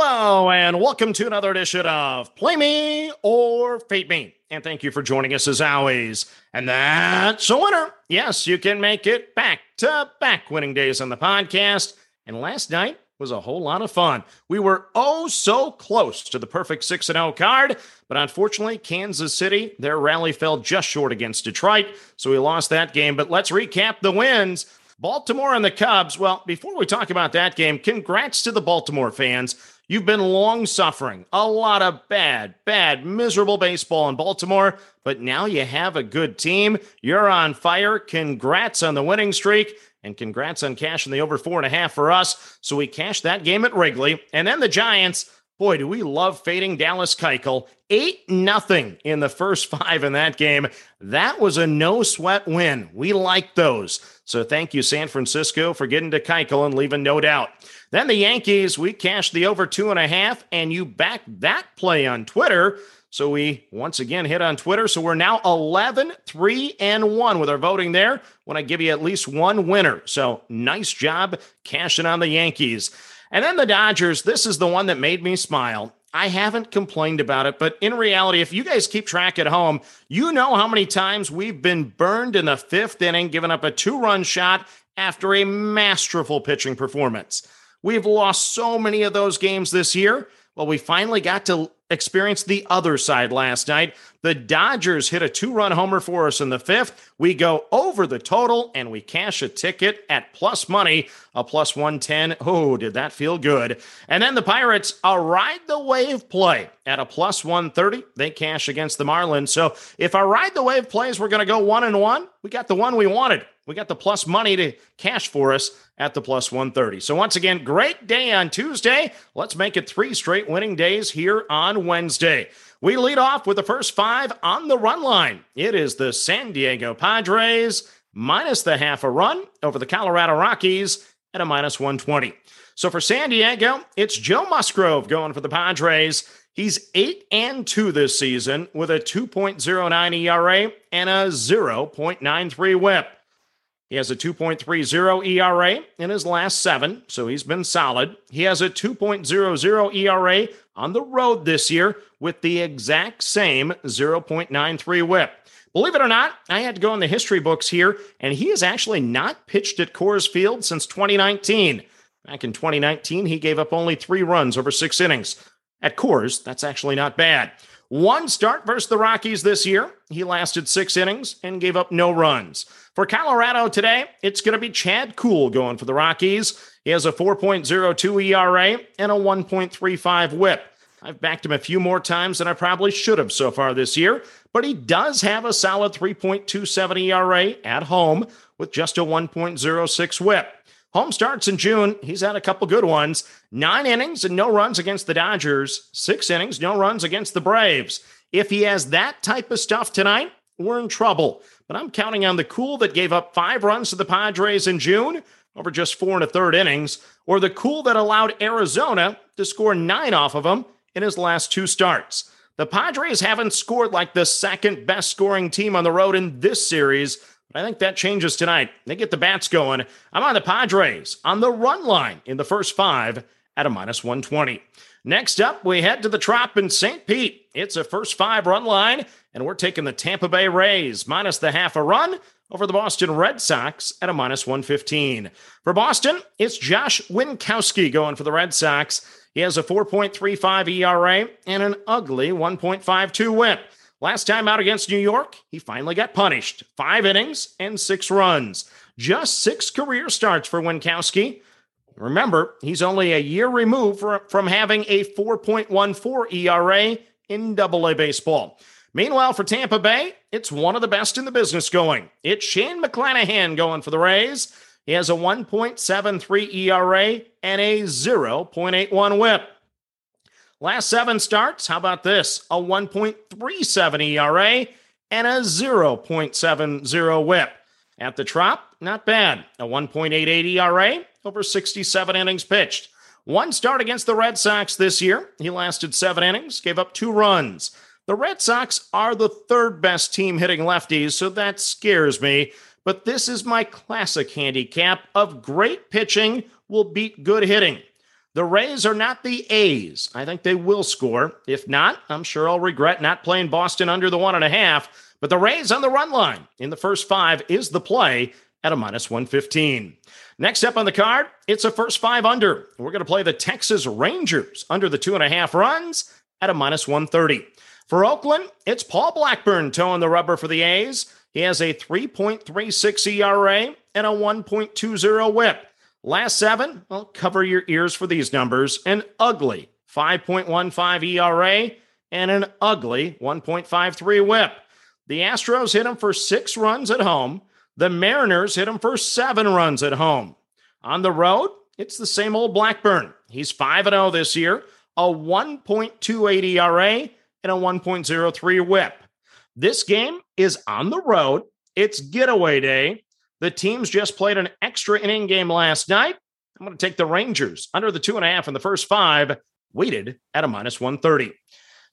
Hello, and welcome to another edition of Play Me or Fade Me. And thank you for joining us as always. And that's a winner. Yes, you can make it back to back winning days on the podcast. And last night was a whole lot of fun. We were oh so close to the perfect 6 0 card, but unfortunately, Kansas City, their rally fell just short against Detroit. So we lost that game. But let's recap the wins. Baltimore and the Cubs. Well, before we talk about that game, congrats to the Baltimore fans. You've been long suffering, a lot of bad, bad, miserable baseball in Baltimore, but now you have a good team. You're on fire. Congrats on the winning streak. And congrats on cashing the over four and a half for us. So we cashed that game at Wrigley. And then the Giants, boy, do we love fading Dallas Keuchel. 8 nothing in the first five in that game. That was a no sweat win. We like those. So thank you, San Francisco, for getting to Keuchel and leaving no doubt. Then the Yankees, we cashed the over two and a half, and you backed that play on Twitter. So we once again hit on Twitter. So we're now 11, 3, and 1 with our voting there when I give you at least one winner. So nice job cashing on the Yankees. And then the Dodgers, this is the one that made me smile. I haven't complained about it, but in reality, if you guys keep track at home, you know how many times we've been burned in the fifth inning, giving up a two run shot after a masterful pitching performance. We've lost so many of those games this year. Well, we finally got to experience the other side last night. The Dodgers hit a two run homer for us in the fifth. We go over the total and we cash a ticket at plus money, a plus 110. Oh, did that feel good? And then the Pirates, a ride the wave play at a plus 130. They cash against the Marlins. So if our ride the wave plays, we're going to go one and one. We got the one we wanted. We got the plus money to cash for us at the plus 130. So, once again, great day on Tuesday. Let's make it three straight winning days here on Wednesday. We lead off with the first five on the run line. It is the San Diego Padres minus the half a run over the Colorado Rockies at a minus 120. So, for San Diego, it's Joe Musgrove going for the Padres. He's 8 and 2 this season with a 2.09 ERA and a 0.93 whip. He has a 2.30 ERA in his last seven, so he's been solid. He has a 2.00 ERA on the road this year with the exact same 0.93 whip. Believe it or not, I had to go in the history books here, and he has actually not pitched at Coors Field since 2019. Back in 2019, he gave up only three runs over six innings. At Coors, that's actually not bad. One start versus the Rockies this year. He lasted six innings and gave up no runs. For Colorado today, it's going to be Chad Kuhl going for the Rockies. He has a 4.02 ERA and a 1.35 whip. I've backed him a few more times than I probably should have so far this year, but he does have a solid 3.27 ERA at home with just a 1.06 whip. Home starts in June. He's had a couple good ones. Nine innings and no runs against the Dodgers. Six innings, no runs against the Braves. If he has that type of stuff tonight, we're in trouble. But I'm counting on the Kuhl that gave up five runs to the Padres in June over just four and a third innings, or the Kuhl that allowed Arizona to score nine off of him in his last two starts. The Padres haven't scored like the second best scoring team on the road in this series, but I think that changes tonight. They get the bats going. I'm on the Padres on the run line in the first five at a minus 120. Next up, we head to the Trop in St. Pete. It's a first five run line, and we're taking the Tampa Bay Rays minus the half a run over the Boston Red Sox at a minus 115. For Boston, it's Josh Winckowski going for the Red Sox. He has a 4.35 ERA and an ugly 1.52 whip. Last time out against New York, he finally got punished. Five innings and six runs. Just six career starts for Winckowski. Remember, he's only a year removed from having a 4.14 ERA in Double A baseball. Meanwhile, for Tampa Bay, it's one of the best in the business going. It's Shane McClanahan going for the Rays. He has a 1.73 ERA and a 0.81 whip. Last seven starts, how about this? A 1.37 ERA and a 0.70 whip. At the Trop, not bad. A 1.88 ERA over 67 innings pitched. One start against the Red Sox this year. He lasted seven innings, gave up two runs. The Red Sox are the third best team hitting lefties, so that scares me. But this is my classic handicap of great pitching will beat good hitting. The Rays are not the A's. I think they will score. If not, I'm sure I'll regret not playing Boston under the one and a half. But the Rays on the run line in the first five is the play at a minus 115. Next up on the card, it's a first five under. We're going to play the Texas Rangers under the two and a half runs at a minus 130. For Oakland, it's Paul Blackburn toeing the rubber for the A's. He has a 3.36 ERA and a 1.20 whip. Last seven, well, cover your ears for these numbers an ugly 5.15 ERA and an ugly 1.53 whip. The Astros hit him for six runs at home. The Mariners hit him for seven runs at home. On the road, it's the same old Blackburn. He's 5 0 this year, a 1.28 ERA and a 1.03 whip. This game is on the road. It's getaway day. The teams just played an extra inning game last night. I'm going to take the Rangers under the two and a half in the first five, weighted at a minus 130.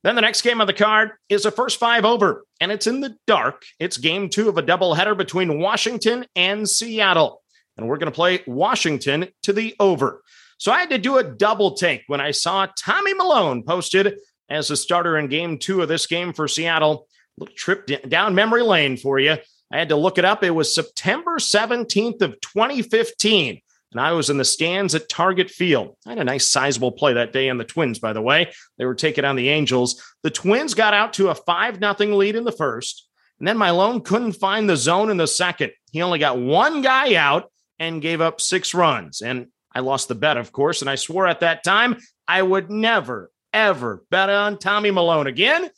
Then the next game on the card is a first five over, and it's in the dark. It's game two of a doubleheader between Washington and Seattle. And we're going to play Washington to the over. So I had to do a double take when I saw Tommy Milone posted as a starter in game two of this game for Seattle. Little trip down memory lane for you. I had to look it up. It was September 17th of 2015. And I was in the stands at Target Field. I had a nice sizable play that day on the Twins, by the way. They were taking on the Angels. The Twins got out to a 5 0 lead in the first. And then Milone couldn't find the zone in the second. He only got one guy out and gave up six runs. And I lost the bet, of course. And I swore at that time I would never, ever bet on Tommy Milone again.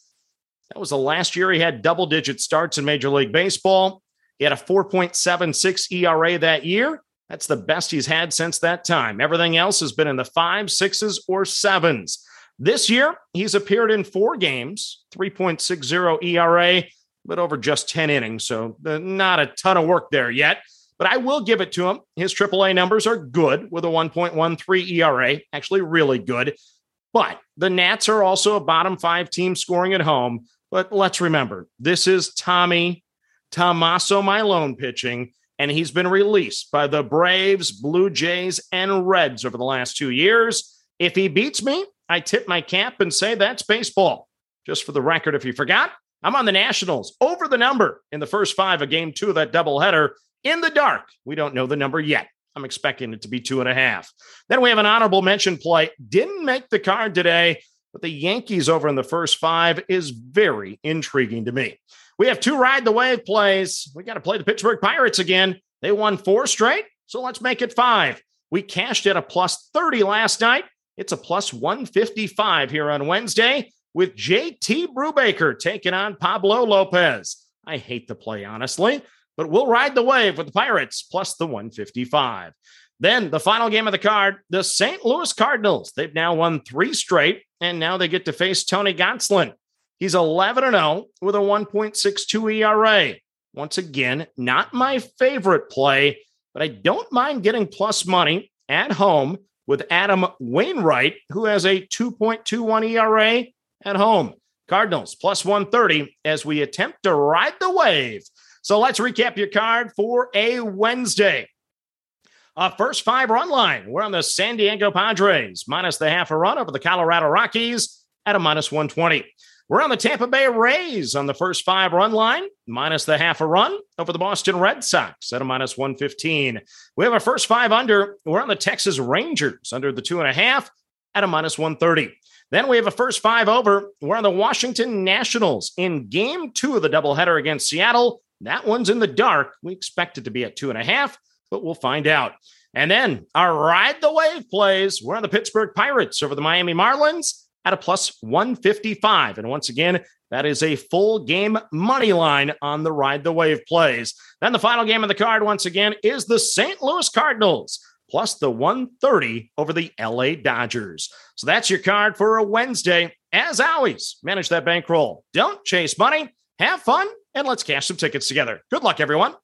That was the last year he had double digit starts in Major League Baseball. He had a 4.76 ERA that year. That's the best he's had since that time. Everything else has been in the five, sixes, or sevens. This year, he's appeared in four games, 3.60 ERA, but over just 10 innings. So uh, not a ton of work there yet. But I will give it to him. His AAA numbers are good with a 1.13 ERA, actually, really good. But the Nats are also a bottom five team scoring at home. But let's remember, this is Tommy Tommaso Milone pitching, and he's been released by the Braves, Blue Jays, and Reds over the last two years. If he beats me, I tip my cap and say that's baseball. Just for the record, if you forgot, I'm on the Nationals over the number in the first five of game two of that doubleheader in the dark. We don't know the number yet. I'm expecting it to be two and a half. Then we have an honorable mention play. Didn't make the card today, but the Yankees over in the first five is very intriguing to me. We have two ride the wave plays. We got to play the Pittsburgh Pirates again. They won four straight, so let's make it five. We cashed at a plus 30 last night. It's a plus 155 here on Wednesday with JT Brubaker taking on Pablo Lopez. I hate the play, honestly but we'll ride the wave with the Pirates plus the 155. Then the final game of the card, the St. Louis Cardinals. They've now won three straight, and now they get to face Tony Gonsolin. He's 11 0 with a 1.62 ERA. Once again, not my favorite play, but I don't mind getting plus money at home with Adam Wainwright, who has a 2.21 ERA at home. Cardinals plus 130 as we attempt to ride the wave so let's recap your card for a Wednesday. Uh, first five run line. We're on the San Diego Padres, minus the half a run over the Colorado Rockies at a minus 120. We're on the Tampa Bay Rays on the first five run line, minus the half a run over the Boston Red Sox at a minus 115. We have our first five under. We're on the Texas Rangers under the two and a half at a minus 130. Then we have a first five over. We're on the Washington Nationals in game two of the doubleheader against Seattle that one's in the dark. We expect it to be at two and a half, but we'll find out. And then our ride the wave plays. We're on the Pittsburgh Pirates over the Miami Marlins at a plus 155. And once again, that is a full game money line on the ride the wave plays. Then the final game of the card, once again, is the St. Louis Cardinals plus the 130 over the LA Dodgers. So that's your card for a Wednesday. As always, manage that bankroll. Don't chase money, have fun, and let's cash some tickets together. Good luck, everyone.